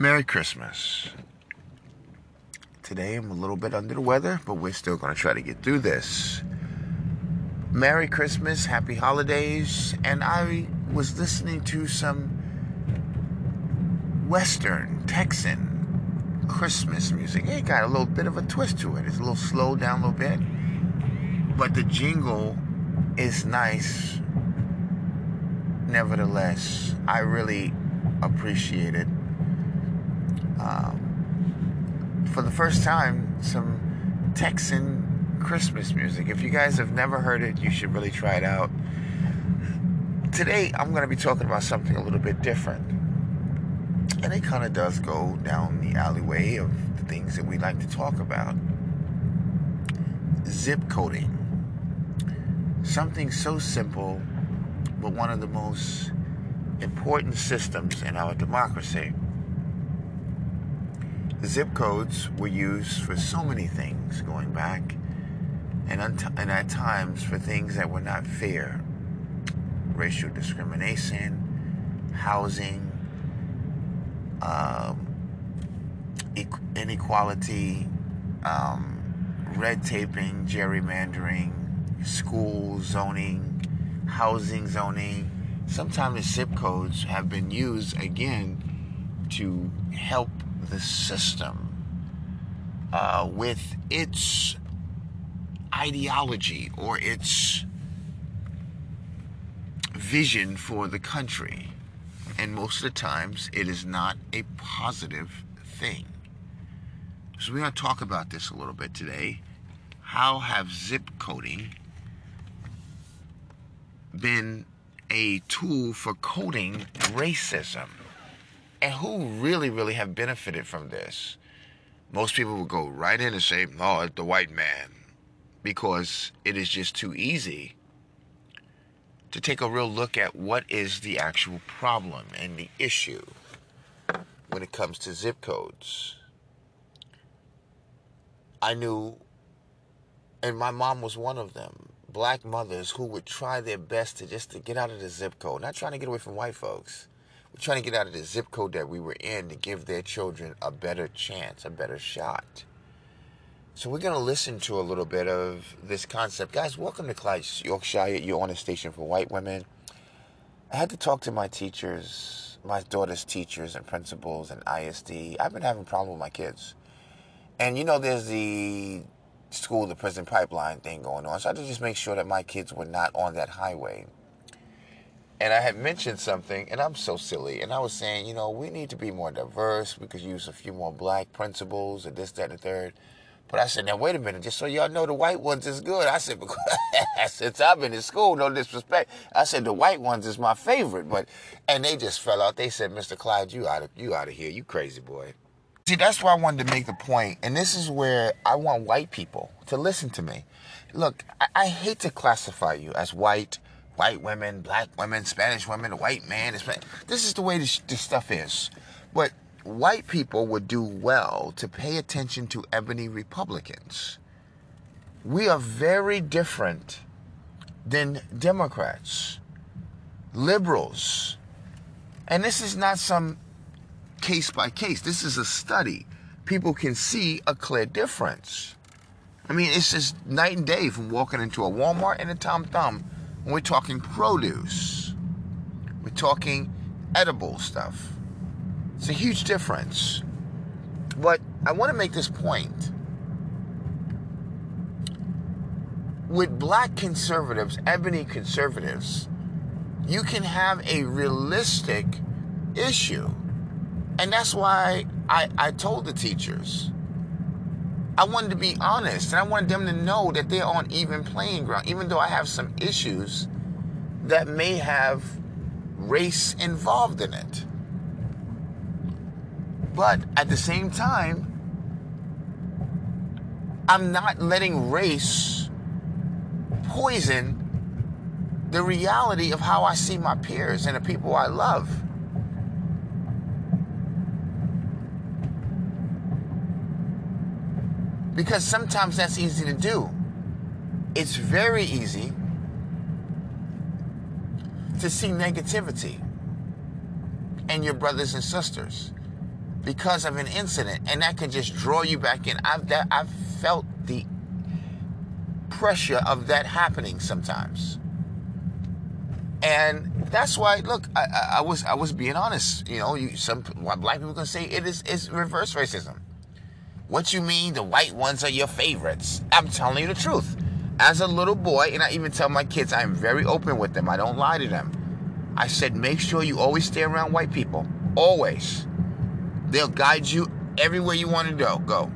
Merry Christmas. Today I'm a little bit under the weather, but we're still going to try to get through this. Merry Christmas, Happy Holidays, and I was listening to some Western, Texan Christmas music. It got a little bit of a twist to it. It's a little slowed down a little bit, but the jingle is nice. Nevertheless, I really appreciate it um, for the first time, some Texan Christmas music. If you guys have never heard it, you should really try it out. Today, I'm going to be talking about something a little bit different. And it kind of does go down the alleyway of the things that we like to talk about. Zip coding. Something so simple, but one of the most important systems in our democracy. Zip codes were used for so many things going back, and, and at times for things that were not fair racial discrimination, housing, um, inequality, um, red taping, gerrymandering, school zoning, housing zoning. Sometimes the zip codes have been used again to help the system uh, with its ideology or its vision for the country. And most of the times, it is not a positive thing. So, we're going to talk about this a little bit today. How have zip coding been a tool for coding racism? And who really, really have benefited from this? Most people will go right in and say, oh, it's the white man. Because it is just too easy to take a real look at what is the actual problem and the issue when it comes to zip codes. I knew, and my mom was one of them, black mothers who would try their best to just to get out of the zip code, not trying to get away from white folks trying to get out of the zip code that we were in to give their children a better chance, a better shot. So we're going to listen to a little bit of this concept. Guys, welcome to Clyde's Yorkshire. You're on a station for white women. I had to talk to my teachers, my daughter's teachers and principals and ISD. I've been having problems with my kids. And you know, there's the school to prison pipeline thing going on. So I had to just make sure that my kids were not on that highway and I had mentioned something, and I'm so silly. And I was saying, you know, we need to be more diverse. We could use a few more black principals and this, that, and the third. But I said, now wait a minute, just so y'all know the white ones is good. I said, because since I've been in school, no disrespect. I said the white ones is my favorite. But and they just fell out. They said, Mr. Clyde, you out of you out of here, you crazy boy. See, that's why I wanted to make the point, and this is where I want white people to listen to me. Look, I, I hate to classify you as white white women, black women, Spanish women, white man. This is the way this, this stuff is. But white people would do well to pay attention to ebony Republicans. We are very different than Democrats, liberals. And this is not some case by case, this is a study. People can see a clear difference. I mean, it's just night and day from walking into a Walmart and a Tom Thumb when we're talking produce, we're talking edible stuff. It's a huge difference. But I want to make this point. With black conservatives, ebony conservatives, you can have a realistic issue. And that's why I, I told the teachers I wanted to be honest and I wanted them to know that they're on even playing ground, even though I have some issues that may have race involved in it. But at the same time, I'm not letting race poison the reality of how I see my peers and the people I love. Because sometimes that's easy to do. It's very easy to see negativity in your brothers and sisters because of an incident, and that can just draw you back in. I've that I've felt the pressure of that happening sometimes, and that's why. Look, I, I, was I was being honest. You know, you, some black people can say it is is reverse racism. What you mean the white ones are your favorites? I'm telling you the truth. As a little boy, and I even tell my kids, I'm very open with them. I don't lie to them. I said, make sure you always stay around white people. Always. They'll guide you everywhere you want to go. Go.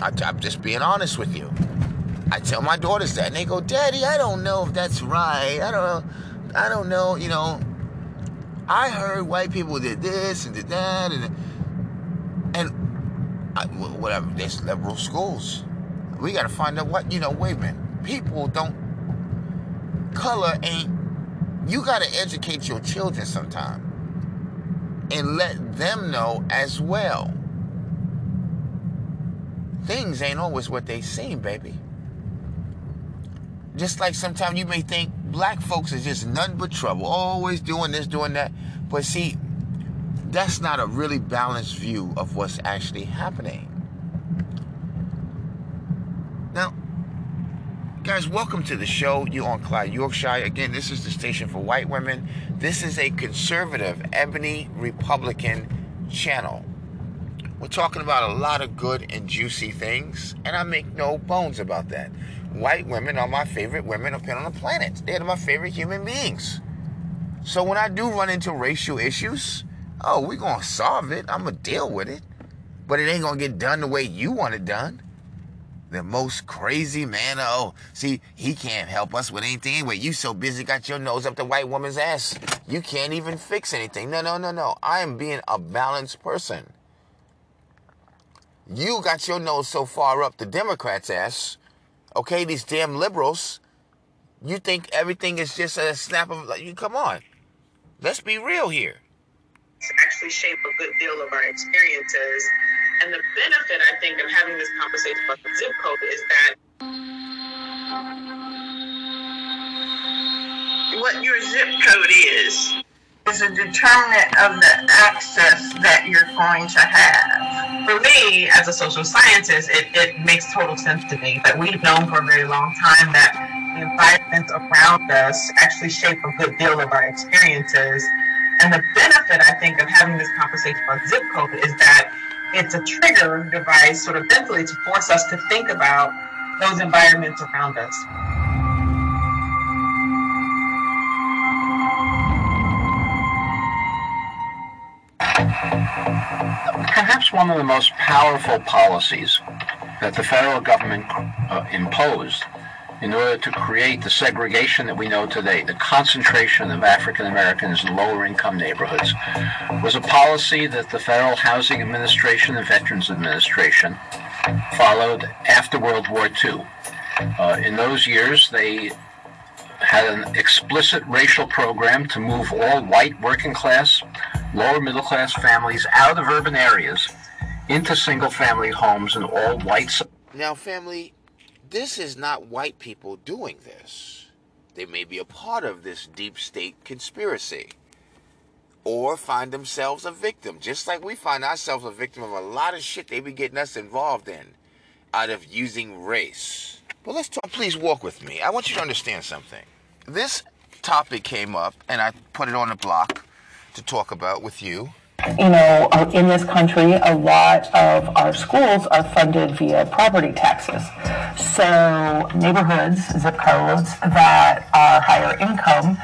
I'm just being honest with you. I tell my daughters that, and they go, "Daddy, I don't know if that's right. I don't know. I don't know. You know, I heard white people did this and did that, and and whatever. There's liberal schools. We got to find out what you know. Wait a minute. People don't. Color ain't. You got to educate your children sometime and let them know as well. Things ain't always what they seem, baby. Just like sometimes you may think black folks is just nothing but trouble, always doing this, doing that. But see, that's not a really balanced view of what's actually happening. Now, Guys, welcome to the show. You on Clyde, Yorkshire. Again, this is the station for white women. This is a conservative, ebony Republican channel. We're talking about a lot of good and juicy things, and I make no bones about that. White women are my favorite women on the planet. They're my favorite human beings. So when I do run into racial issues, oh, we're going to solve it. I'm going to deal with it. But it ain't going to get done the way you want it done the most crazy man. Oh, see, he can't help us with anything anyway. You so busy, got your nose up the white woman's ass. You can't even fix anything. No, no, no, no. I am being a balanced person. You got your nose so far up the Democrats' ass. Okay, these damn liberals. You think everything is just a snap of like you come on. Let's be real here. Actually shape a good deal of our experiences and the benefit, I think, of having this conversation about the zip code is that what your zip code is is a determinant of the access that you're going to have. For me, as a social scientist, it, it makes total sense to me that we've known for a very long time that the environments around us actually shape a good deal of our experiences. And the benefit, I think, of having this conversation about zip code is that it's a trigger device sort of mentally to force us to think about those environments around us. Perhaps one of the most powerful policies that the federal government uh, imposed in order to create the segregation that we know today, the concentration of African Americans in lower income neighborhoods, was a policy that the Federal Housing Administration and Veterans Administration followed after World War II. Uh, in those years, they had an explicit racial program to move all white working class, lower middle class families out of urban areas into single family homes in all white. Now, family, this is not white people doing this. They may be a part of this deep state conspiracy or find themselves a victim, just like we find ourselves a victim of a lot of shit they be getting us involved in out of using race. But let's talk, please walk with me. I want you to understand something. This topic came up and I put it on the block to talk about with you you know, uh, in this country, a lot of our schools are funded via property taxes. So neighborhoods, zip codes that are higher income,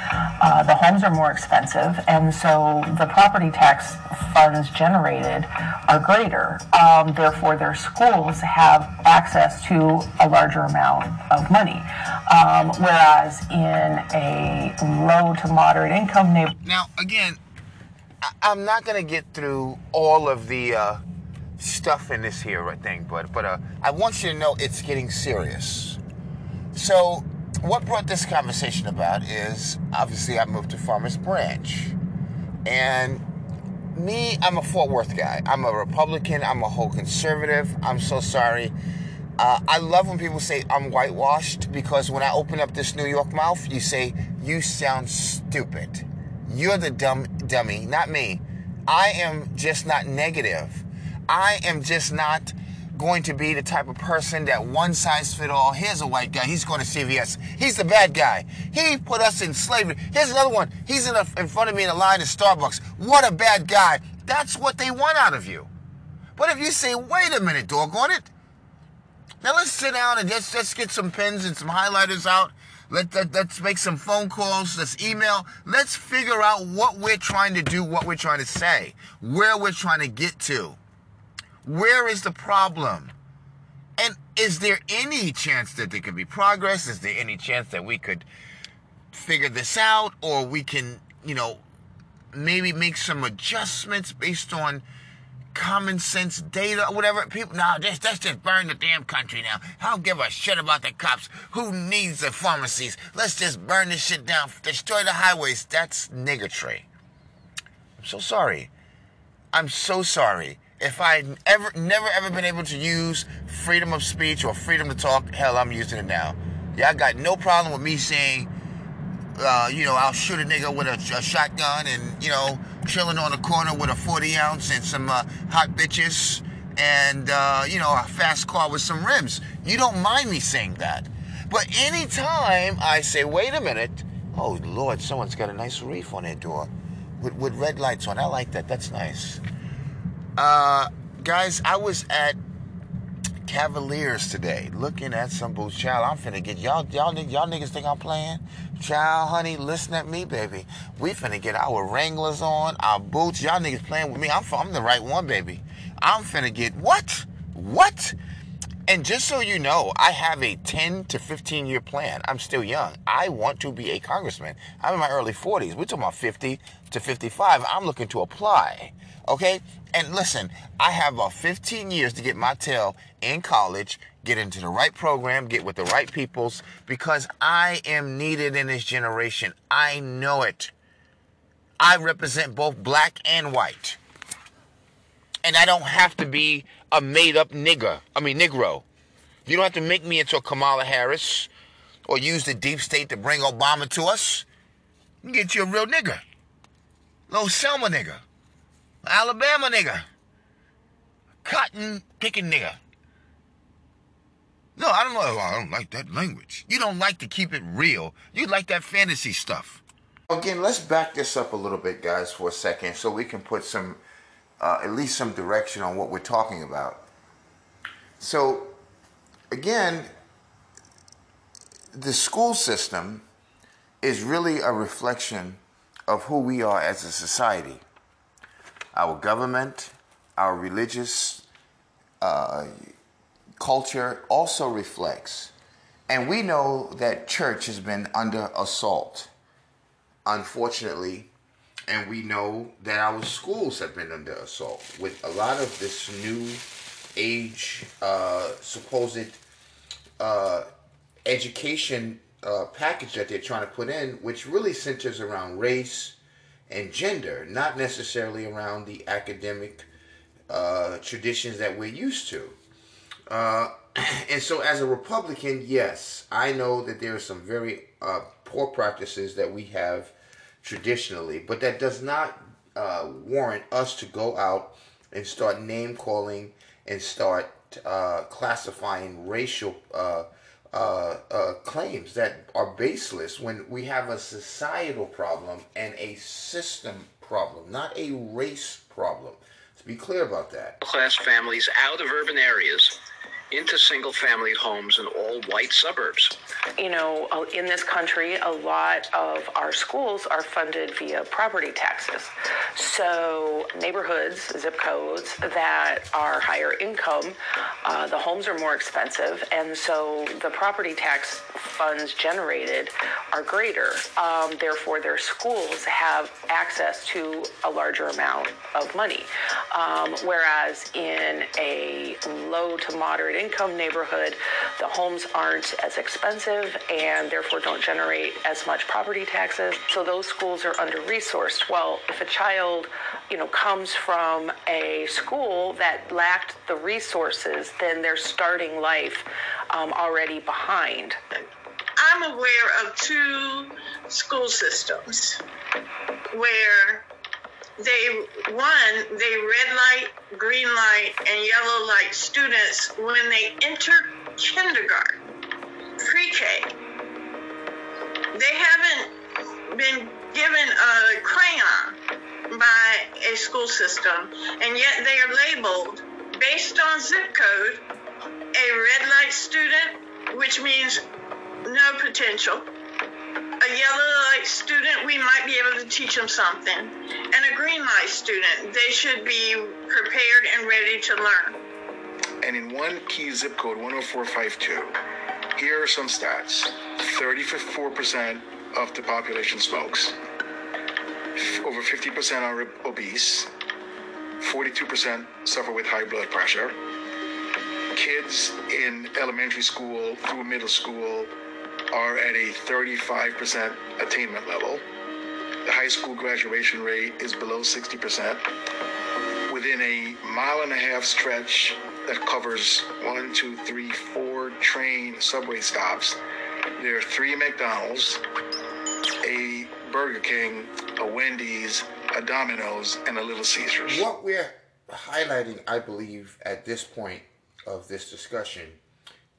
uh, the homes are more expensive, and so the property tax funds generated are greater. Um, therefore, their schools have access to a larger amount of money. Um, whereas in a low to moderate income neighborhood. Now, again, I'm not gonna get through all of the uh, stuff in this here thing, but but uh, I want you to know it's getting serious. So, what brought this conversation about is obviously I moved to Farmers Branch, and me, I'm a Fort Worth guy. I'm a Republican. I'm a whole conservative. I'm so sorry. Uh, I love when people say I'm whitewashed because when I open up this New York mouth, you say you sound stupid. You're the dumb dummy, not me. I am just not negative. I am just not going to be the type of person that one size fit all. Here's a white guy. He's going to CVS. He's the bad guy. He put us in slavery. Here's another one. He's in, a, in front of me in a line at Starbucks. What a bad guy. That's what they want out of you. But if you say, wait a minute, doggone it. Now let's sit down and just, let's get some pens and some highlighters out. Let, let, let's make some phone calls. Let's email. Let's figure out what we're trying to do, what we're trying to say, where we're trying to get to. Where is the problem? And is there any chance that there could be progress? Is there any chance that we could figure this out or we can, you know, maybe make some adjustments based on common sense data or whatever. People, now just let's just burn the damn country now. I don't give a shit about the cops. Who needs the pharmacies? Let's just burn this shit down. Destroy the highways. That's niggatry. I'm so sorry. I'm so sorry. If I ever, never ever been able to use freedom of speech or freedom to talk, hell, I'm using it now. Yeah, I got no problem with me saying, uh, you know, I'll shoot a nigga with a, a, shotgun and, you know, chilling on the corner with a 40 ounce and some uh, hot bitches and, uh, you know, a fast car with some rims. You don't mind me saying that. But anytime I say, wait a minute, oh, Lord, someone's got a nice reef on their door with, with red lights on. I like that. That's nice. Uh, guys, I was at Cavender's today, looking at some boots. Child, I'm finna get y'all. Y'all, y'all niggas think I'm playing? Child, honey, listen at me, baby. We finna get our Wranglers on, our boots. Y'all niggas playing with me. I'm, I'm the right one, baby. I'm finna get what? What? And just so you know, I have a 10 to 15 year plan. I'm still young. I want to be a congressman. I'm in my early 40s. We're talking about 50 to 55. I'm looking to apply. Okay? And listen, I have about 15 years to get my tail in college, get into the right program, get with the right peoples, because I am needed in this generation. I know it. I represent both black and white. And I don't have to be a made up nigger. I mean, Negro. You don't have to make me into a Kamala Harris or use the deep state to bring Obama to us. You get you a real nigger. Little Selma nigga. Alabama nigga. Cotton picking nigga. No, I don't know. I don't like that language. You don't like to keep it real. You like that fantasy stuff. Again, let's back this up a little bit, guys, for a second so we can put some, uh, at least some direction on what we're talking about. So, again, the school system is really a reflection of who we are as a society our government, our religious uh, culture also reflects. And we know that church has been under assault, unfortunately. And we know that our schools have been under assault with a lot of this new age uh, supposed uh, education uh, package that they're trying to put in, which really centers around race, and gender, not necessarily around the academic uh, traditions that we're used to. Uh, and so, as a Republican, yes, I know that there are some very uh, poor practices that we have traditionally, but that does not uh, warrant us to go out and start name calling and start uh, classifying racial uh, uh, uh, claims that are baseless when we have a societal problem and a system problem, not a race problem. To be clear about that. Class families out of urban areas into single family homes in all white suburbs. You know, uh, in this country, a lot of our schools are funded via property taxes. So, neighborhoods, zip codes that are higher income, uh, the homes are more expensive, and so the property tax funds generated are greater. Um, therefore, their schools have access to a larger amount of money. Um, whereas in a low to moderate income neighborhood, the homes aren't as expensive and therefore don't generate as much property taxes. So those schools are under resourced. Well, if a child, you know, comes from a school that lacked the resources, then they're starting life um, already behind. I'm aware of two school systems where they one they red light, green light, and yellow light students when they enter kindergarten, pre-K. They haven't been given a crayon by a school system, and yet they are labeled based on zip code a red light student, which means no potential a yellow light student, we might be able to teach them something. And a green light student, they should be prepared and ready to learn. And in one key zip code, 10452, here are some stats 34% of the population smokes, over 50% are obese, 42% suffer with high blood pressure. Kids in elementary school through middle school are at a 35% attainment level. The high school graduation rate is below 60%. Within a mile and a half stretch that covers one, two, three, four train subway stops, there are three McDonald's, a Burger King, a Wendy's, a Domino's, and a Little Caesars. What we're highlighting, I believe, at this point of this discussion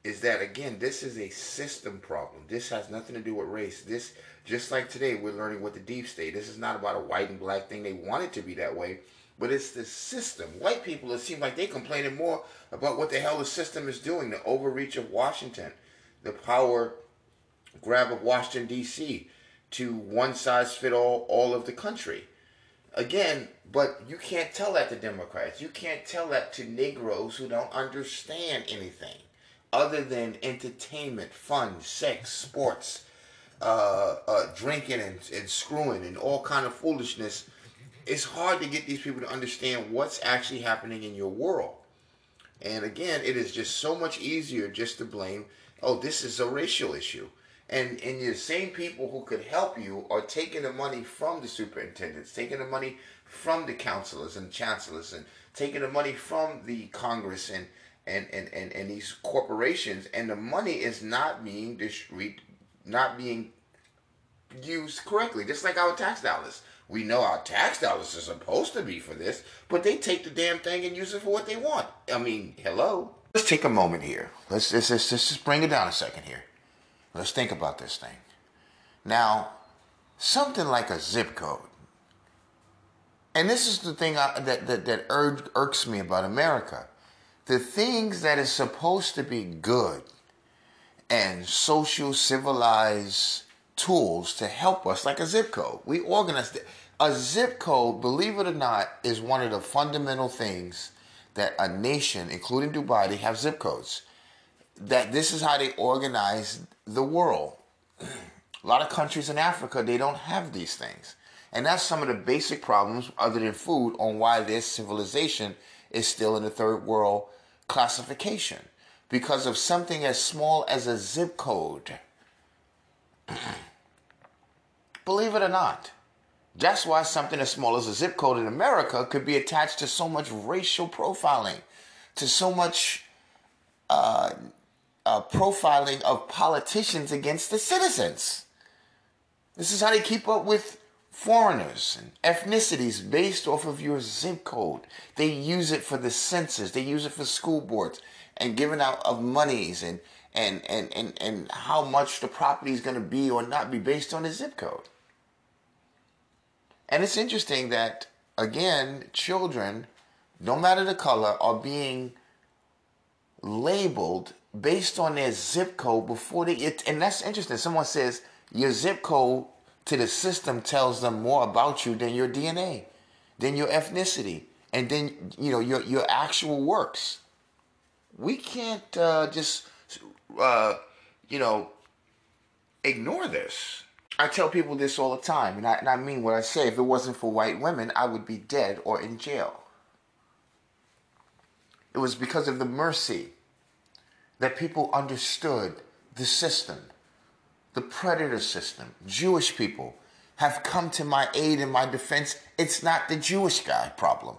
is that again this is a system problem. This has nothing to do with race. This just like today we're learning what the deep state this is not about a white and black thing. They want it to be that way but it's the system. White people it seems like they complaining more about what the hell the system is doing the overreach of washington the power grab of washington d.c to one size fit all all of the country. Again but you can't tell that to democrats. You can't tell that to negroes who don't understand anything other than entertainment, fun, sex, sports, uh, uh, drinking and, and screwing and all kind of foolishness, it's hard to get these people to understand what's actually happening in your world. And again, it is just so much easier just to blame, oh, this is a racial issue. And, and the same people who could help you are taking the money from the superintendents, taking the money from the counselors and chancellors, and taking the money from the Congress and, and, and, and, and these corporations and the money is not being distributed not being used correctly just like our tax dollars. We know our tax dollars are supposed to be for this but they take the damn thing and use it for what they want. I mean hello? Let's take a moment here. Let's let's, let's, let's just bring it down a second here. Let's think about this thing. Now something like a zip code. And this is the thing I, that that, that irks me about america the things that is supposed to be good and social civilized tools to help us, like a zip code. We organize a zip code, believe it or not, is one of the fundamental things that a nation, including Dubai, they have zip codes. That this is how they organize the world. a lot of countries in Africa, they don't have these things. And that's some of the basic problems, other than food, on why their civilization is still in the third world classification because of something as small as a zip code. Believe it or not. That's why something as small as a zip code in America could be attached to so much racial profiling, to so much uh, uh, profiling of politicians against the citizens. This is how they keep up with foreigners and ethnicities based off of your zip code. They use it for the census, they use it for school boards and giving out of monies and and and and, and how much the property is going to be or not be based on the zip code. And it's interesting that again, children, no matter the color, are being labeled based on their zip code before they it, and that's interesting. Someone says your zip code to the system tells them more about you than your DNA, than your ethnicity, and then you know your your actual works. We can't uh, just uh, you know ignore this. I tell people this all the time, and I, and I mean what I say. If it wasn't for white women, I would be dead or in jail. It was because of the mercy that people understood the system the predator system, Jewish people, have come to my aid and my defense. It's not the Jewish guy problem.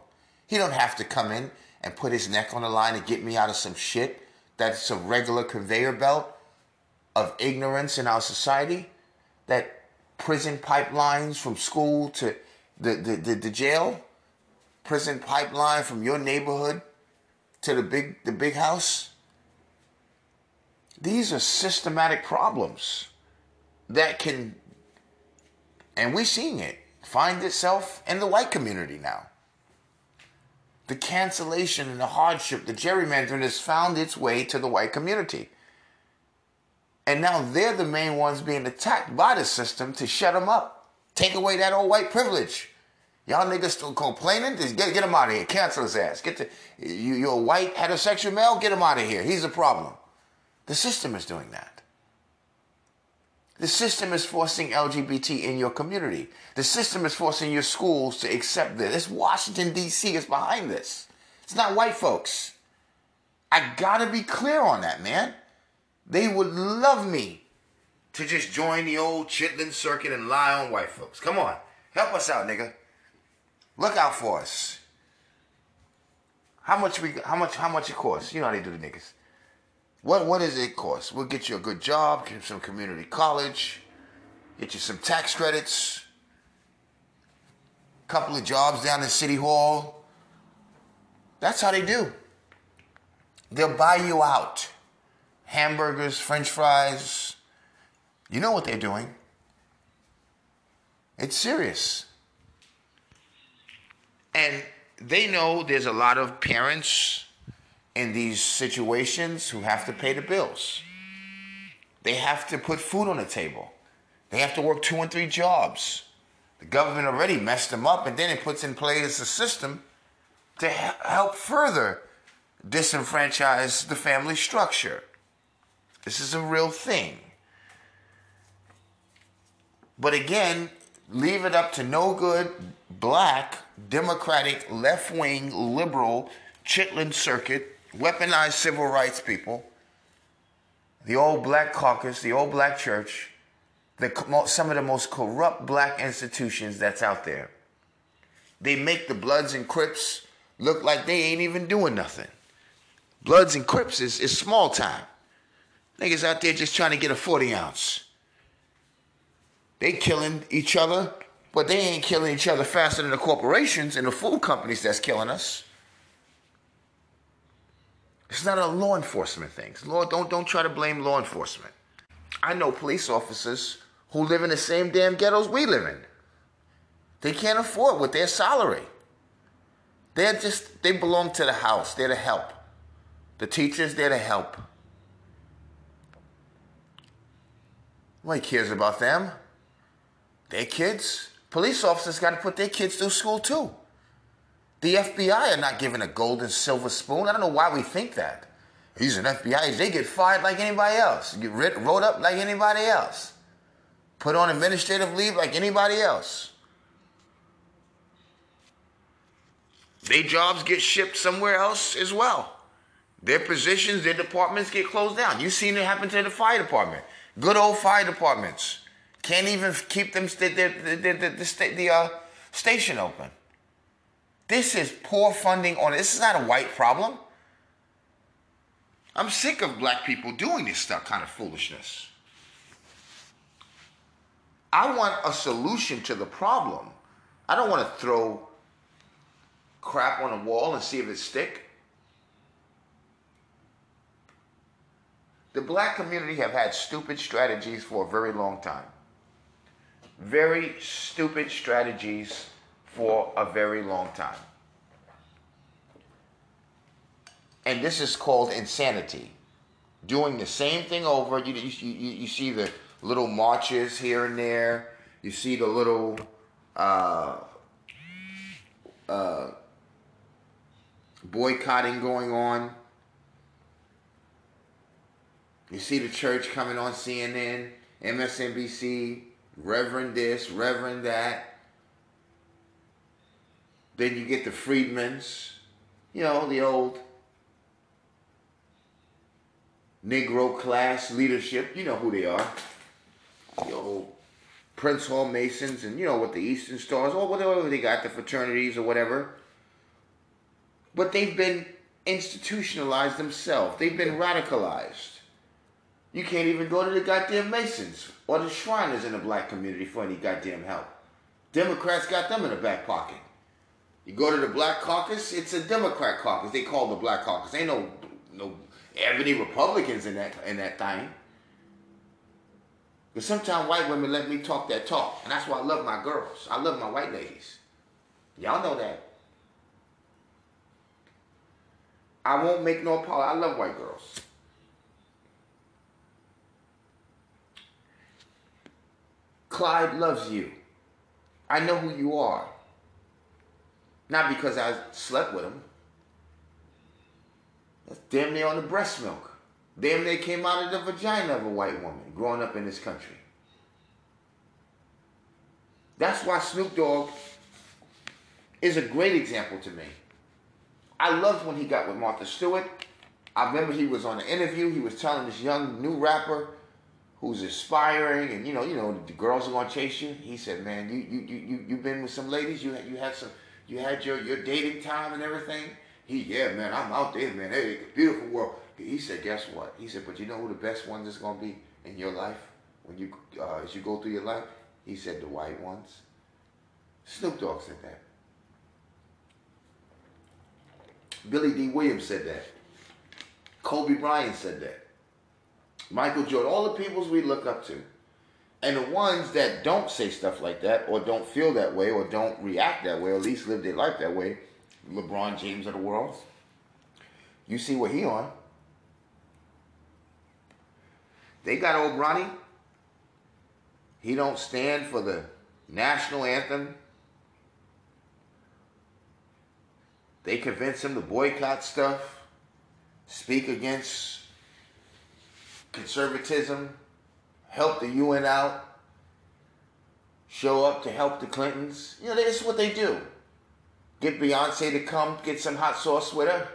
He don't have to come in and put his neck on the line and get me out of some shit that's a regular conveyor belt of ignorance in our society. That prison pipelines from school to the, the, the, the jail, prison pipeline from your neighborhood to the big the big house. These are systematic problems that can and we're seeing it find itself in the white community now. The cancellation and the hardship, the gerrymandering has found its way to the white community. And now they're the main ones being attacked by the system to shut them up. Take away that old white privilege. Y'all niggas still complaining? Just get, get him out of here. Cancel his ass. Get the, you, you're a white heterosexual male? Get him out of here. He's a problem. The system is doing that. The system is forcing LGBT in your community. The system is forcing your schools to accept this. It's Washington, D.C. is behind this. It's not white folks. I gotta be clear on that, man. They would love me to just join the old chitlin circuit and lie on white folks. Come on. Help us out, nigga. Look out for us. How much we how much how much it costs? You know how they do the niggas. What what does it cost? We'll get you a good job, get some community college, get you some tax credits, couple of jobs down in City Hall. That's how they do. They'll buy you out. Hamburgers, French fries. You know what they're doing. It's serious. And they know there's a lot of parents in these situations who have to pay the bills. They have to put food on the table. They have to work two and three jobs. The government already messed them up, and then it puts in place a system to help further disenfranchise the family structure. This is a real thing. But again, leave it up to no good black, democratic, left wing, liberal, Chitlin circuit, weaponized civil rights people, the old black caucus, the old black church, the, some of the most corrupt black institutions that's out there. They make the Bloods and Crips look like they ain't even doing nothing. Bloods and Crips is, is small time. Niggas out there just trying to get a 40 ounce. They killing each other, but they ain't killing each other faster than the corporations and the food companies that's killing us. It's not a law enforcement thing. Law, don't, don't try to blame law enforcement. I know police officers who live in the same damn ghettos we live in. They can't afford with their salary. They're just, they belong to the house. They're to help. The teachers, they're to help. Nobody cares about them. Their kids. Police officers got to put their kids through school too. The FBI are not given a golden silver spoon. I don't know why we think that. He's an FBI. They get fired like anybody else. Get wrote up like anybody else. Put on administrative leave like anybody else. Their jobs get shipped somewhere else as well. Their positions, their departments get closed down. You've seen it happen to the fire department. Good old fire departments can't even keep them st- the, the, the uh, station open. This is poor funding on This is not a white problem. I'm sick of black people doing this stuff, kind of foolishness. I want a solution to the problem. I don't want to throw crap on a wall and see if it stick. The black community have had stupid strategies for a very long time. Very stupid strategies for a very long time. And this is called insanity. Doing the same thing over. You, you, you, see the little marches here and there. You see the little uh, uh, boycotting going on. You see the church coming on CNN, MSNBC, Reverend this, Reverend that. Then you get the Freedmans, you know, the old Negro class leadership. You know who they are. The old Prince Hall Masons and, you know, what the Eastern Stars, or whatever they got, the fraternities or whatever. But they've been institutionalized themselves. They've been radicalized. You can't even go to the goddamn Masons or the Shriners in the black community for any goddamn help. Democrats got them in the back pocket. You go to the Black Caucus, it's a Democrat caucus. They call the Black Caucus. Ain't no no ebony Republicans in that in that thing. But sometimes white women let me talk that talk, and that's why I love my girls. I love my white ladies. Y'all know that. I won't make no apology. I love white girls. Clyde loves you. I know who you are. Not because I slept with him. That's damn near on the breast milk. Damn near came out of the vagina of a white woman growing up in this country. That's why Snoop Dogg is a great example to me. I loved when he got with Martha Stewart. I remember he was on an interview. He was telling this young new rapper who's aspiring, and you know, you know, the girls are gonna chase you. He said, "Man, you you you you you've been with some ladies. You you had some, you had your your dating time and everything." He, yeah, man, I'm out there, man. Hey, beautiful world. He said, "Guess what?" He said, "But you know who the best ones is gonna be in your life when you uh, as you go through your life?" He said, "The white ones." Snoop Dogg said that. Billy Dee Williams said that. Kobe Bryant said that. Michael Jordan, all the peoples we look up to. And the ones that don't say stuff like that, or don't feel that way, or don't react that way, or at least live their life that way, LeBron James of the world, you see what he on. They got old Ronnie. He don't stand for the national anthem. They convince him to boycott stuff, speak against conservatism, help the UN out, show up to help the Clintons. You know, this is what they do. Get Beyonce to come get some hot sauce with her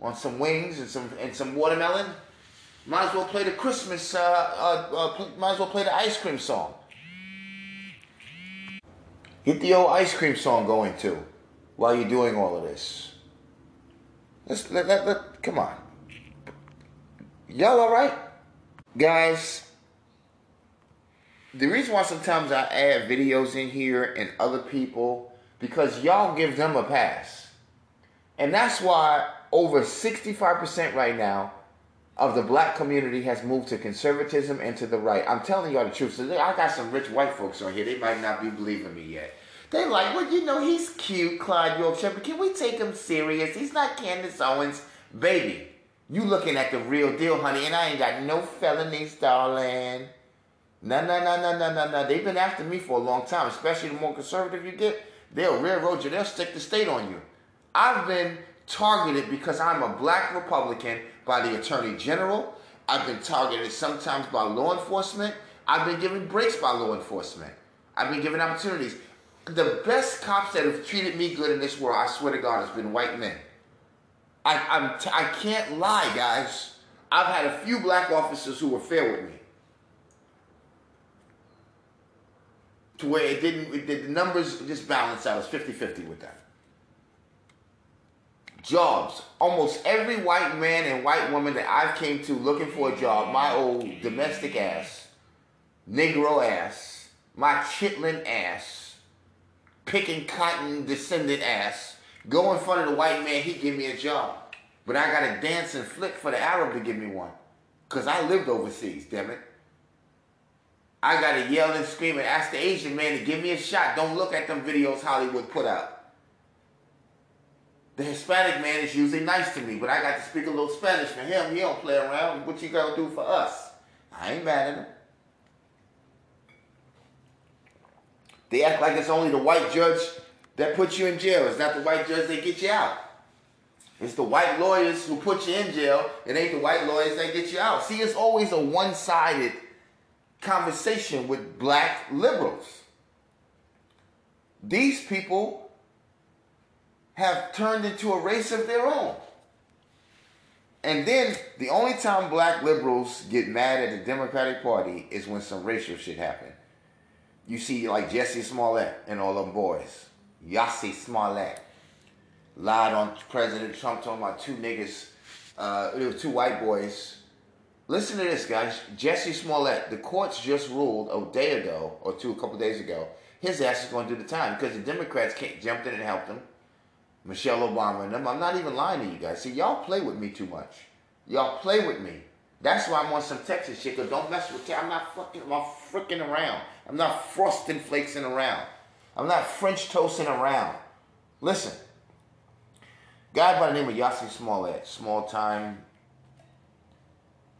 on some wings and some and some watermelon. Might as well play the Christmas. Uh, uh, uh, might as well play the ice cream song. Get the old ice cream song going too, while you're doing all of this. Let's let, let, let come on. Y'all all right, guys? The reason why sometimes I add videos in here and other people because y'all give them a pass, and that's why over 65% right now of the black community has moved to conservatism and to the right. I'm telling y'all the truth. So I got some rich white folks on here. They might not be believing me yet. They like, well, you know, he's cute, Clyde Yorkshire, but can we take him serious? He's not Candace Owens. Baby, you looking at the real deal, honey, and I ain't got no felonies, darling. No, no, no, no, no, no, no. They've been after me for a long time, especially the more conservative you get, they'll railroad you, they'll stick the state on you. I've been targeted because I'm a black Republican by the Attorney General. I've been targeted sometimes by law enforcement. I've been given breaks by law enforcement. I've been given opportunities. The best cops that have treated me good in this world, I swear to God, has been white men. I, I'm t- I can't lie, guys. I've had a few black officers who were fair with me. To where it didn't, it, the numbers just balance out. It's 50 50 with that jobs. Almost every white man and white woman that I've came to looking for a job, my old domestic ass, Negro ass, my chitlin ass, picking cotton descendant ass, go in front of the white man, he give me a job. But I gotta dance and flick for the Arab to give me one. Cause I lived overseas, damn it. I gotta yell and scream and ask the Asian man to give me a shot. Don't look at them videos Hollywood put out. The Hispanic man is usually nice to me, but I got to speak a little Spanish for him. He don't play around. What you gonna do for us? I ain't mad at him. They act like it's only the white judge that puts you in jail. It's not the white judge that get you out. It's the white lawyers who put you in jail. It ain't the white lawyers that get you out. See, it's always a one-sided conversation with black liberals. These people have turned into a race of their own. And then the only time black liberals get mad at the Democratic Party is when some racial shit happen. You see, like Jussie Smollett and all them boys. Yassi Smollett lied on President Trump talking about two niggas, uh, it was two white boys. Listen to this, guys. Jussie Smollett, the courts just ruled a day ago or two, a couple days ago, his ass is going to do the time because the Democrats can't, jumped in and helped him. Michelle Obama and them. I'm not even lying to you guys. See, y'all play with me too much. Y'all play with me. That's why I'm on some Texas shit. Cause don't mess with. me. I'm not fucking. I'm not freaking around. I'm not frosting flakesing around. I'm not French toasting around. Listen, guy by the name of Yossi Smollett, small time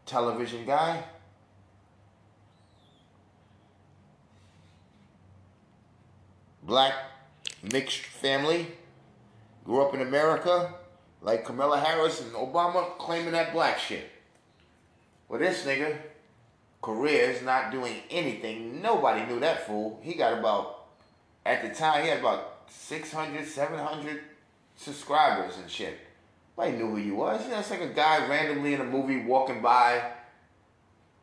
television guy. Black mixed family, grew up in America, like Kamala Harris and Obama claiming that black shit. Well, this nigga, career is not doing anything. Nobody knew that fool. He got about, at the time, he had about 600, 700 subscribers and shit. Nobody knew who he was. You know, it's like a guy randomly in a movie walking by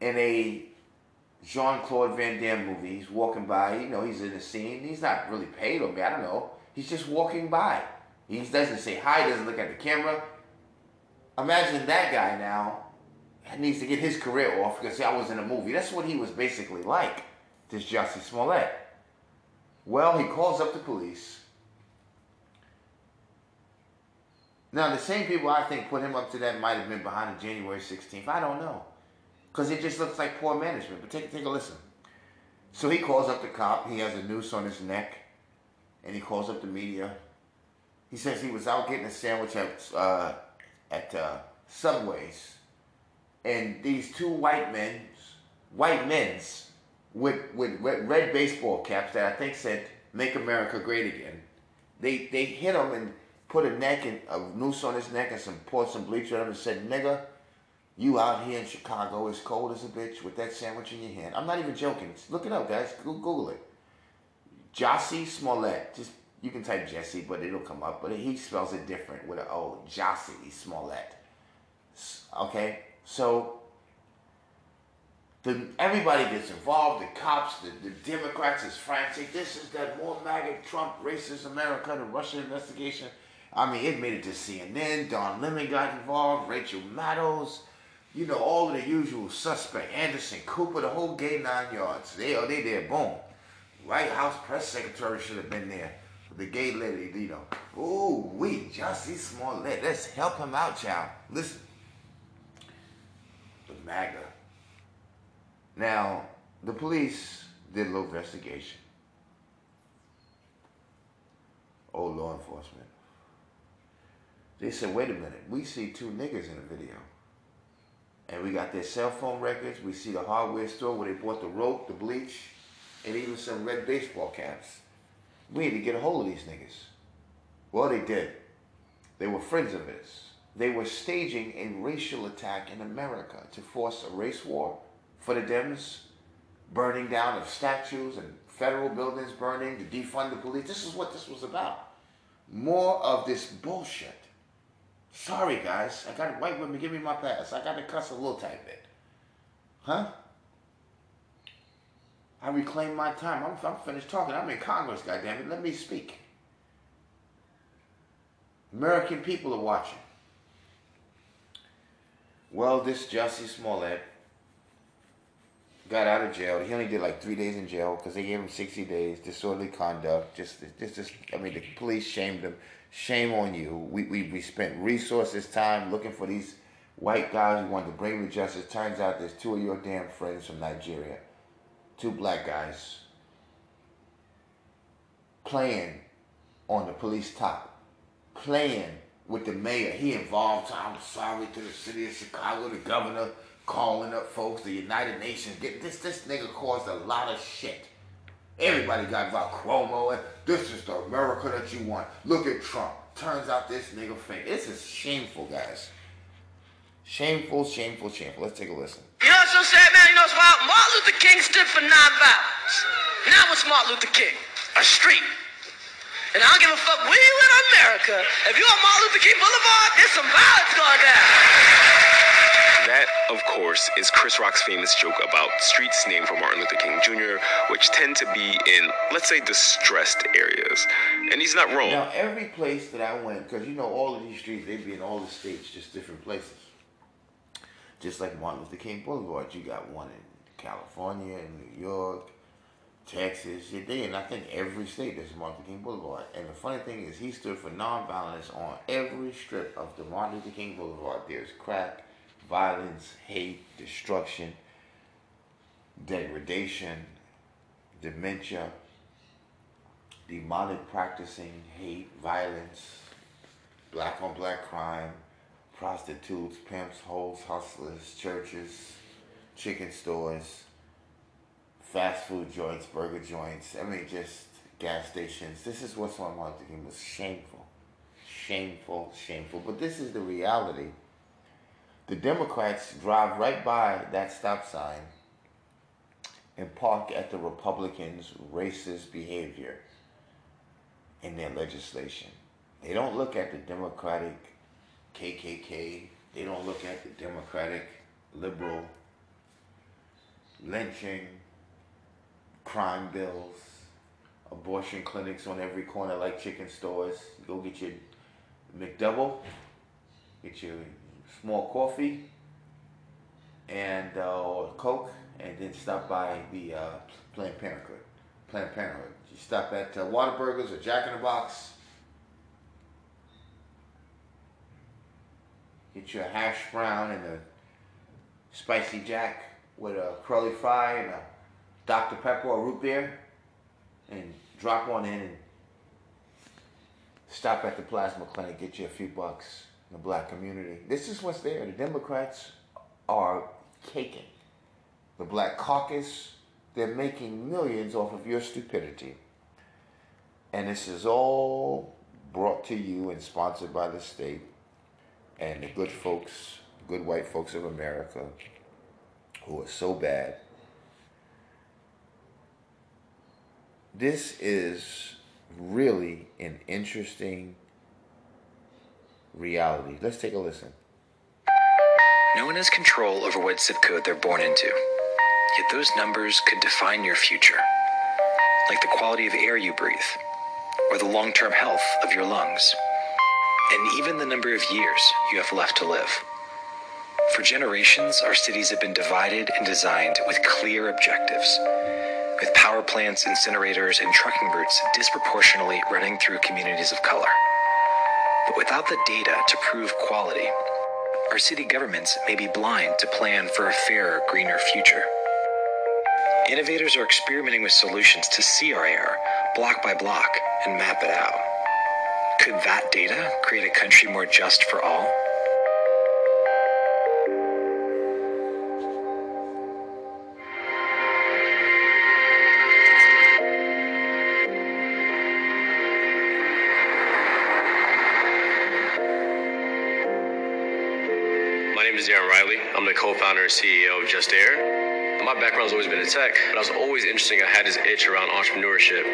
in a Jean Claude Van Damme movie. He's walking by, you know, he's in the scene. He's not really paid or me, I don't know. He's just walking by. He doesn't say hi, doesn't look at the camera. Imagine that guy now needs to get his career off because I was in a movie. That's what he was basically like, this Jussie Smollett. Well, he calls up the police. Now, the same people I think put him up to that might have been behind the January 16th. I don't know. Because it just looks like poor management. But take, take a listen. So he calls up the cop. He has a noose on his neck. And he calls up the media. He says he was out getting a sandwich at, uh, at uh, Subways and these two white men, white men's, with, with red baseball caps that I think said "Make America Great Again." They they hit him and put a neck and a noose on his neck and some poured some bleach on him and said, "Nigga, you out here in Chicago as cold as a bitch with that sandwich in your hand." I'm not even joking. Look it up, guys. Google it. Jossie Smollett. Just you can type Jesse, but it'll come up. But he spells it different with a O. Jossie Smollett. Okay, so the, everybody gets involved. The cops, the, the Democrats is frantic. This is that more MAGA Trump racist America, the Russian investigation. I mean, it made it to CNN. Don Lemon got involved. Rachel Maddow. You know, all of the usual suspect. Anderson Cooper, the whole gay nine yards. They are they there. Boom. White House press secretary should have been there. The gay lady, you know. Ooh, we Jussie Smollett. Let's help him out, child. Listen. The MAGA. Now, the police did a little investigation. Oh, law enforcement. They said, wait a minute, we see two niggas in the video. And we got their cell phone records. We see the hardware store where they bought the rope, the bleach, and even some red baseball caps. We need to get a hold of these niggas. Well, they did. They were friends of his. They were staging a racial attack in America to force a race war for the Dems, burning down of statues and federal buildings burning to defund the police. This is what this was about. More of this bullshit. Sorry, guys. I got white women. Give me my pass. I got to cuss a little tight bit. Huh? I reclaim my time. I'm, I'm finished talking. I'm in Congress, goddammit. Let me speak. American people are watching. Well, this Jussie Smollett got out of jail. He only did like three days in jail because they gave him 60 days, disorderly conduct. Just, just, just, I mean, the police shamed him. Shame on you. We, we, we spent resources, time looking for these white guys who wanted to bring him to justice. Turns out there's two of your damn friends from Nigeria, two black guys, playing on the police top, playing with the mayor. He involved I'm sorry to the city of Chicago, the governor calling up folks, the United Nations. Get this this nigga caused a lot of shit. Everybody got about Cuomo this is the America that you want. Look at Trump. Turns out this nigga fake. This is shameful, guys. Shameful, shameful, shameful. Let's take a listen. You know what's so sad, man? You know what's wild? Martin Luther King stood for nonviolence. Now what's Martin Luther King? A street. And I don't give a fuck where you in America. If you're on Martin Luther King Boulevard, there's some violence going down. That, of course, is Chris Rock's famous joke about streets named for Martin Luther King Jr., which tend to be in, let's say, distressed areas. And he's not wrong. Now, every place that I went, because you know all of these streets, they'd be in all the states, just different places. Just like Martin Luther King Boulevard, you got one in California, in New York, Texas, did, and I think every state there's Martin Luther King Boulevard. And the funny thing is, he stood for nonviolence on every strip of the Martin Luther King Boulevard. There's crack, violence, hate, destruction, degradation, dementia, demonic practicing, hate, violence, black on black crime, prostitutes, pimps, hoes, hustlers, churches, chicken stores, fast food joints, burger joints. I mean, just gas stations. This is what's on Martin Luther King was shameful, shameful, shameful. But this is the reality. The Democrats drive right by that stop sign and park at the Republicans' racist behavior in their legislation. They don't look at the Democratic KKK. They don't look at the Democratic liberal lynching, crime bills, abortion clinics on every corner like chicken stores. Go get your McDouble, get your small coffee, and uh, Coke, and then stop by the uh, Planned Parenthood. Planned Parenthood. You stop at uh, Whataburgers or Jack in the Box. Get your hash brown and a spicy jack with a curly fry and a Dr. Pepper or root beer and drop on in and stop at the plasma clinic, get you a few bucks the black community. This is what's there. The Democrats are caking. The black caucus, they're making millions off of your stupidity. And this is all brought to you and sponsored by the state and the good folks, good white folks of America who are so bad. This is really an interesting reality. Let's take a listen. No one has control over what zip code they're born into. Yet those numbers could define your future, like the quality of air you breathe, or the long term health of your lungs, and even the number of years you have left to live. For generations, our cities have been divided and designed with clear objectives, with power plants, incinerators, and trucking routes disproportionately running through communities of color. But without the data to prove quality, our city governments may be blind to plan for a fairer, greener future. Innovators are experimenting with solutions to see our air, block by block, and map it out. Could that data create a country more just for all? And CEO of Just Air. My background's always been in tech, but I was always interested. I had this itch around entrepreneurship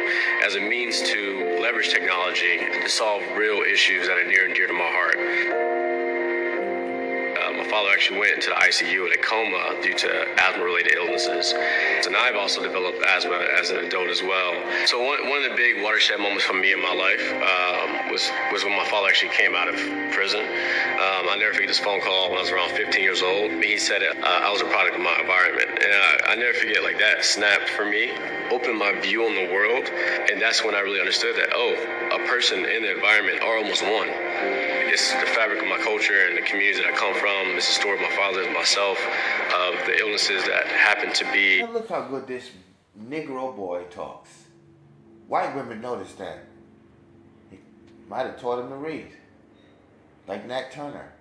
as a means to leverage technology to solve real issues that are near and dear to my heart. Actually went into the ICU in a coma due to asthma-related illnesses. And I've also developed asthma as an adult as well. So one, one of the big watershed moments for me in my life um, was was when my father actually came out of prison. Um, I never forget this phone call when I was around 15 years old. He said uh, I was a product of my environment, and I, I never forget like that snapped for me, opened my view on the world, and that's when I really understood that oh, a person in the environment are almost one. It's the fabric of my culture and the communities that I come from. It's the story of my father and myself, of the illnesses that happen to be. Now look how good this Negro boy talks. White women notice that. He might have taught him to read, like Nat Turner.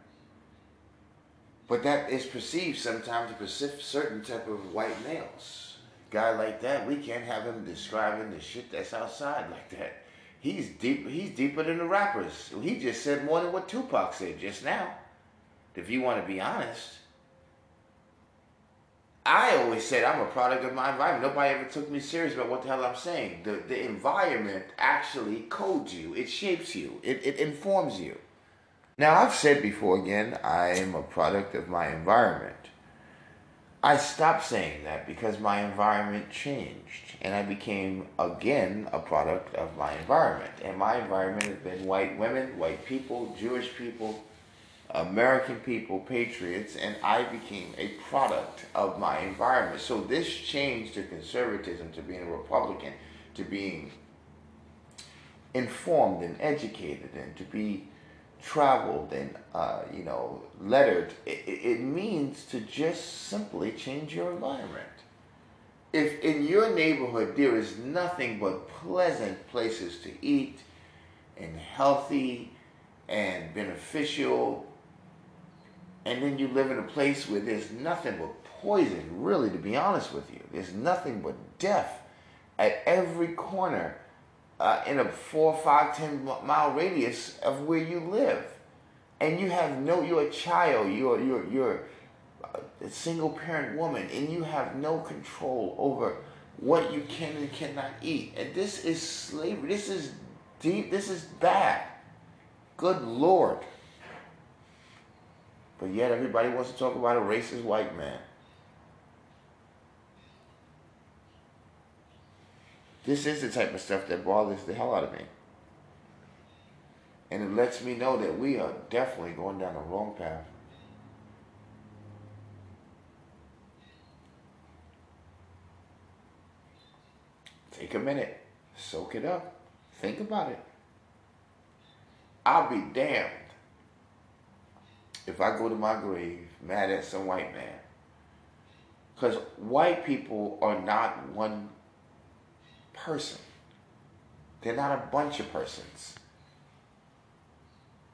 But that is perceived sometimes to certain type of white males. Guy like that, we can't have him describing the shit that's outside like that. He's deep. He's deeper than the rappers. He just said more than what Tupac said just now. If you want to be honest, I always said I'm a product of my environment. Nobody ever took me serious about what the hell I'm saying. The the environment actually codes you. It shapes you. It it informs you. Now I've said before again, I am a product of my environment. I stopped saying that because my environment changed and I became again a product of my environment. And my environment has been white women, white people, Jewish people, American people, patriots, and I became a product of my environment. So this changed to conservatism, to being a Republican, to being informed and educated, and to be traveled and uh, you know lettered. It, it means to just simply change your environment. If in your neighborhood there is nothing but pleasant places to eat and healthy and beneficial and then you live in a place where there's nothing but poison, really, to be honest with you. There's nothing but death at every corner uh, in a four, five, ten mile radius of where you live. And you have no, you're a child, you're, you're, you're a single parent woman, and you have no control over what you can and cannot eat. And this is slavery. This is deep. This is bad. Good Lord. But yet everybody wants to talk about a racist white man. This is the type of stuff that bothers the hell out of me. And it lets me know that we are definitely going down the wrong path. Take a minute, soak it up, think about it. I'll be damned if I go to my grave mad at some white man. Because white people are not one person. They're not a bunch of persons.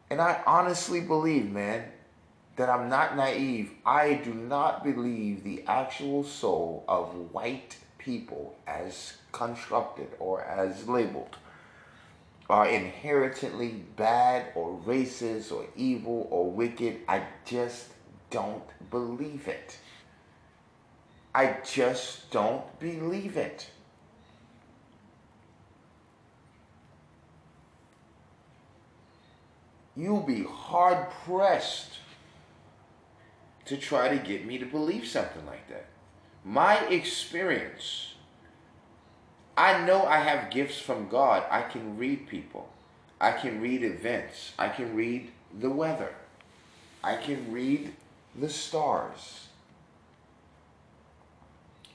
And I honestly believe, man, that I'm not naive. I do not believe the actual soul of white people as constructed or as labeled are inherently bad or racist or evil or wicked. I just don't believe it. I just don't believe it. You'll be hard pressed to try to get me to believe something like that. My experience I know I have gifts from God. I can read people. I can read events. I can read the weather. I can read the stars.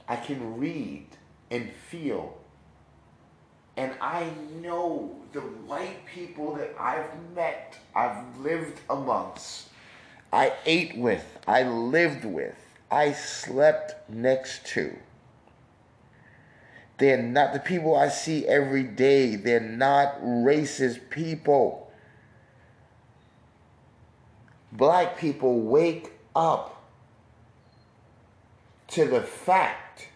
I can read and feel. And I know the white people that I've met, I've lived amongst, I ate with, I lived with, I slept next to they're not the people I see every day. They're not racist people. Black people wake up to the fact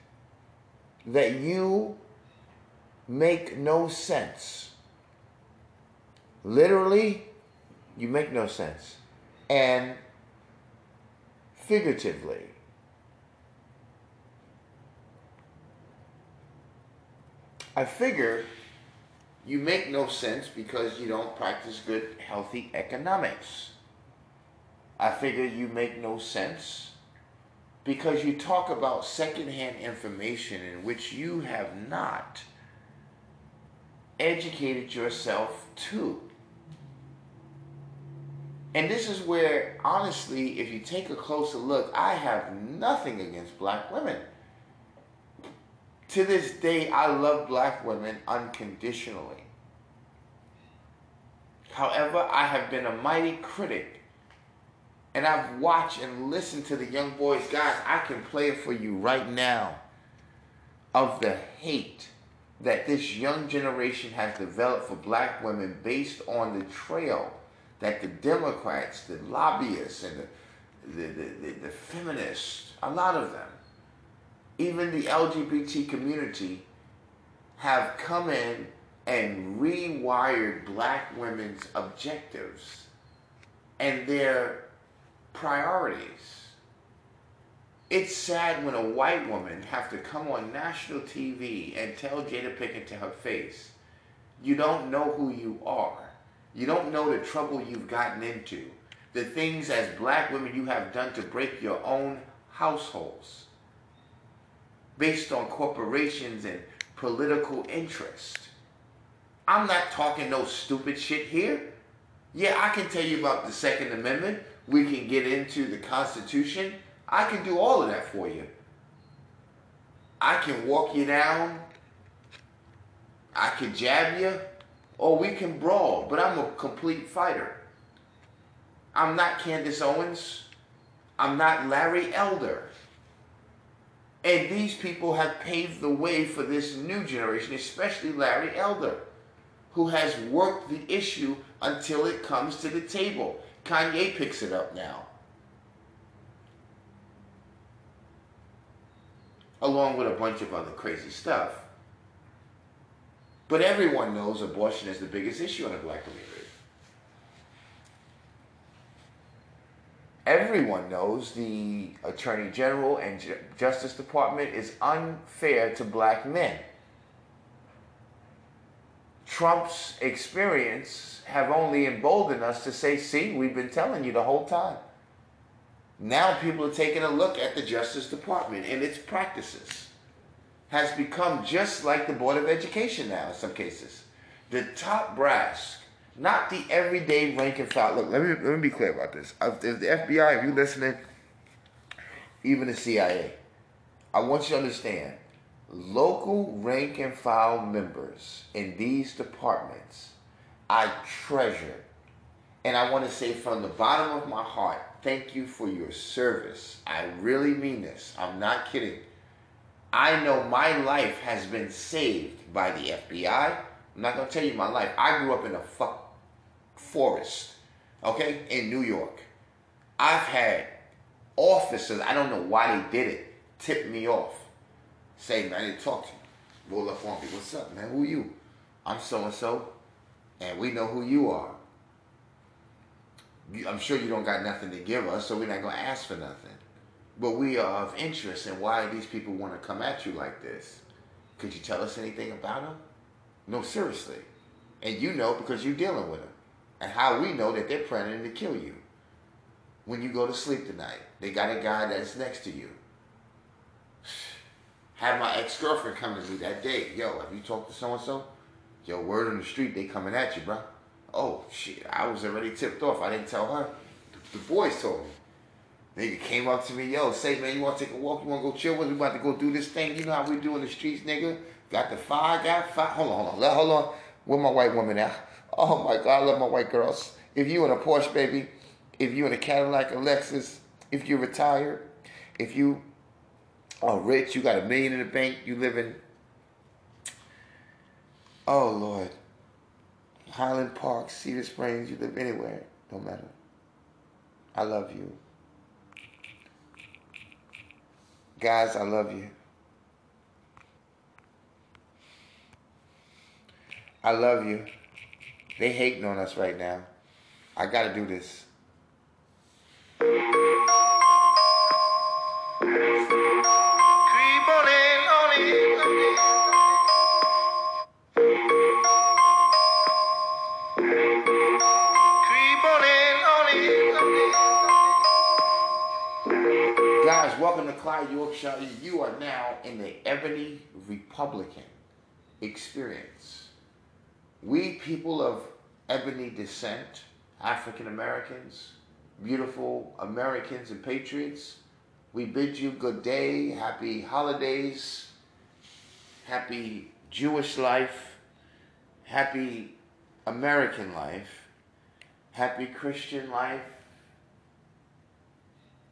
that you make no sense. Literally, you make no sense. And figuratively, I figure you make no sense because you don't practice good, healthy economics. I figure you make no sense because you talk about secondhand information in which you have not educated yourself to. And this is where, honestly, if you take a closer look, I have nothing against black women to this day, I love black women unconditionally. However, I have been a mighty critic. And I've watched and listened to the young boys. Guys, I can play it for you right now of the hate that this young generation has developed for black women based on the trail that the Democrats, the lobbyists, and the, the, the, the, feminists, a lot of them, even the LGBT community have come in and rewired black women's objectives and their priorities. It's sad when a white woman have to come on national TV and tell Jada Pinkett to her face, you don't know who you are. You don't know the trouble you've gotten into. The things as black women you have done to break your own households based on corporations and political interest. I'm not talking no stupid shit here. Yeah, I can tell you about the Second Amendment, We can get into the Constitution. I can do all of that for you. I can walk you down. I can jab you. Or we can brawl. But I'm a complete fighter. I'm not Candace Owens. I'm not Larry Elder. And these people have paved the way for this new generation, especially Larry Elder, who has worked the issue until it comes to the table. Kanye picks it up now. Along with a bunch of other crazy stuff. But everyone knows abortion is the biggest issue in the black community. everyone knows the Attorney General and Ju- Justice Department is unfair to black men. Trump's experience have only emboldened us to say, see, we've been telling you the whole time. Now people are taking a look at the Justice Department and its practices. Has become just like the Board of Education now in some cases. The top brass not the everyday rank and file. Look, let me let me be clear about this. If the FBI, if you're listening, even the CIA, I want you to understand, local rank and file members in these departments, I treasure, and I want to say from the bottom of my heart, thank you for your service. I really mean this. I'm not kidding. I know my life has been saved by the FBI. I'm not gonna tell you my life. I grew up in a fuck forest, okay, in New York. I've had officers, I don't know why they did it, tip me off. Say, man, I need to talk to you. Roll up on me. What's up, man? Who are you? I'm so and so, and we know who you are. I'm sure you don't got nothing to give us, so we're not gonna ask for nothing. But we are of interest in why these people want to come at you like this. Could you tell us anything about them? No, seriously. And you know because you're dealing with them. And how we know that they're planning to kill you. When you go to sleep tonight, they got a guy that's next to you. Had my ex-girlfriend come to me that day. Yo, have you talked to so-and-so? Yo, word on the street, they coming at you, bro. Oh, shit, I was already tipped off. I didn't tell her. The boys told me. Nigga came up to me, yo, say, man, you want to take a walk? You want to go chill with? We about to go do this thing. You know how we do in the streets, nigga? Got the fire, got fire. Hold on, hold on, hold on. Where my white woman at? Oh my God, I love my white girls. If you in a Porsche, baby, if you in a Cadillac, a Lexus, if you're retired, if you are rich, you got a million in the bank, you live in, oh Lord, Highland Park, Cedar Springs, you live anywhere, no matter. I love you. Guys, I love you. I love you. They hating on us right now. I gotta do this. Welcome to Clyde Yorkshire. You are now in the Ebony Republican experience. We people of ebony descent, African Americans, beautiful Americans and patriots, we bid you good day, happy holidays, happy Jewish life, happy American life, happy Christian life,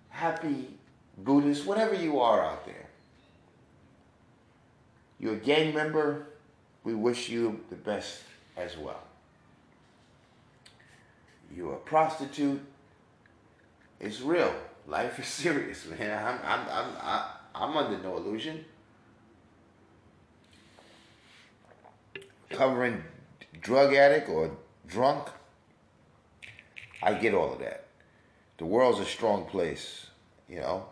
happy Buddhist, whatever you are out there. You're a gang member, we wish you the best as well. You're a prostitute, it's real. Life is serious, man. I'm, I'm, I'm, I- I'm under no illusion. Covering drug addict or drunk, I get all of that. The world's a strong place, you know.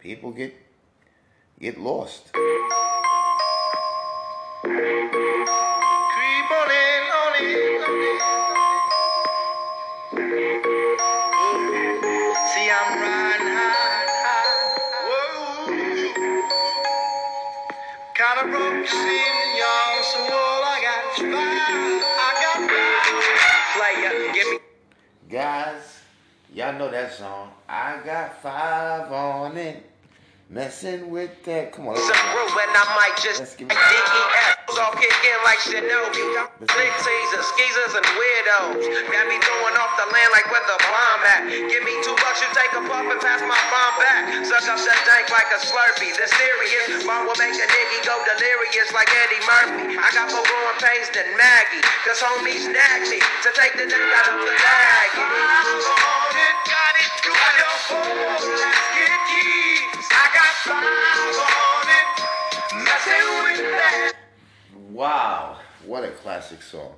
People get get lost. Creep on in, on in, on in. Ooh, See, I'm riding high, high. Whoa. Kinda broke the ceiling, y'all, so all I got is fire. I got fire. Player, give me. Guys, Y'all know that song. I got five on it. Messing with that. Come on. Let's, Some room and I might just Let's give DES it- all kick in like Shinobi. Six seasons, skeezers and weirdos. Got me throwing off the land like where the bomb at. Give me two bucks, you take a puff and pass my bomb back. Suck up that dank like a Slurpee. The serious bomb will make a nigga go delirious like Eddie Murphy. I got more growing pains than Maggie. Cause homies nagged me to take the dick out of the bag. Wow, what a classic song.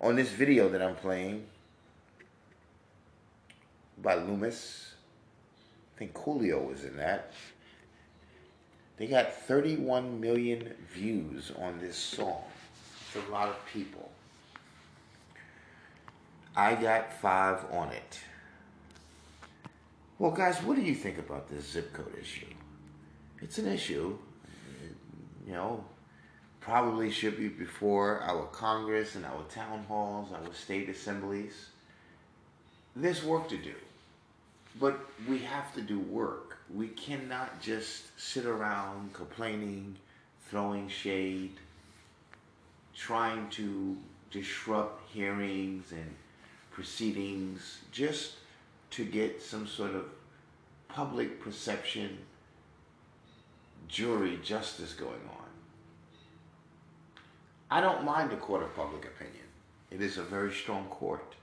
On this video that I'm playing by Luniz, I think Coolio was in that. They got 31 million views on this song. It's a lot of people. I got five on it. Well, guys, what do you think about this zip code issue? It's an issue you know, probably should be before our Congress and our town halls, our state assemblies. There's work to do, but we have to do work. We cannot just sit around complaining, throwing shade, trying to disrupt hearings and proceedings just to get some sort of public perception jury justice going on. I don't mind the court of public opinion. It is a very strong court.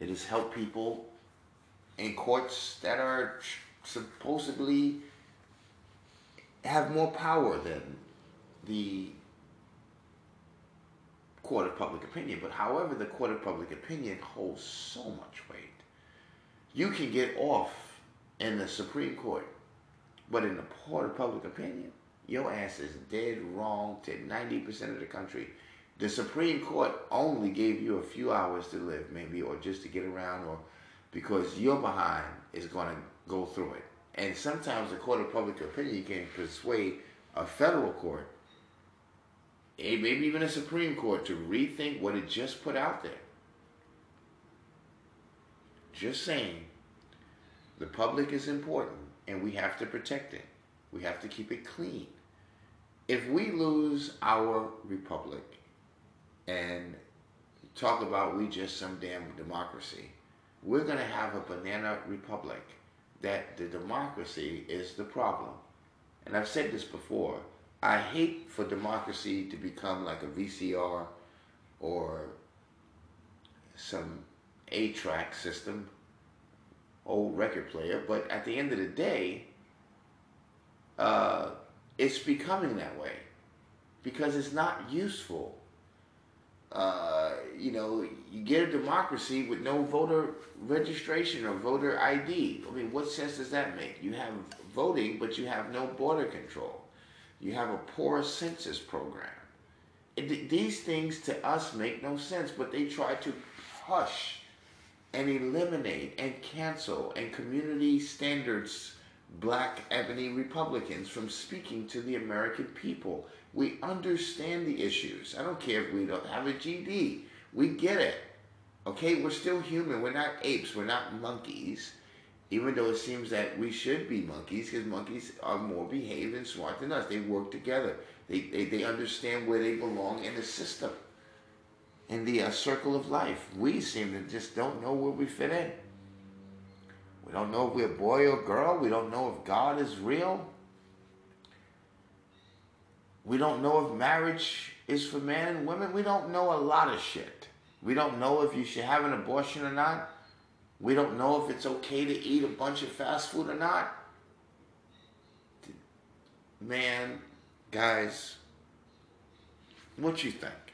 It has helped people in courts that are supposedly have more power than the court of public opinion. But however, the court of public opinion holds so much weight. You can get off in the Supreme Court but in the court of public opinion, your ass is dead wrong to 90% of the country. The Supreme Court only gave you a few hours to live, maybe, or just to get around, or because your behind is going to go through it. And sometimes the court of public opinion can persuade a federal court, maybe even a Supreme Court, to rethink what it just put out there. Just saying, the public is important and we have to protect it. We have to keep it clean. If we lose our republic and talk about we just some damn democracy, we're going to have a banana republic that the democracy is the problem. And I've said this before. I hate for democracy to become like a VCR or some 8-track system old record player, but at the end of the day, uh, it's becoming that way because it's not useful. Uh, you know, you get a democracy with no voter registration or voter ID. I mean, what sense does that make? You have voting, but you have no border control. You have a poor census program. It, these things to us make no sense, but they try to hush and eliminate and cancel and community standards black ebony Republicans from speaking to the American people. We understand the issues. I don't care if we don't have a GD. We get it. Okay, we're still human. We're not apes. We're not monkeys. Even though it seems that we should be monkeys because monkeys are more behaved and smart than us. They work together. They, they, they understand where they belong in the system in the uh, circle of life. We seem to just don't know where we fit in. We don't know if we're boy or girl. We don't know if God is real. We don't know if marriage is for men and women. We don't know a lot of shit. We don't know if you should have an abortion or not. We don't know if it's okay to eat a bunch of fast food or not. Man, guys, what you think?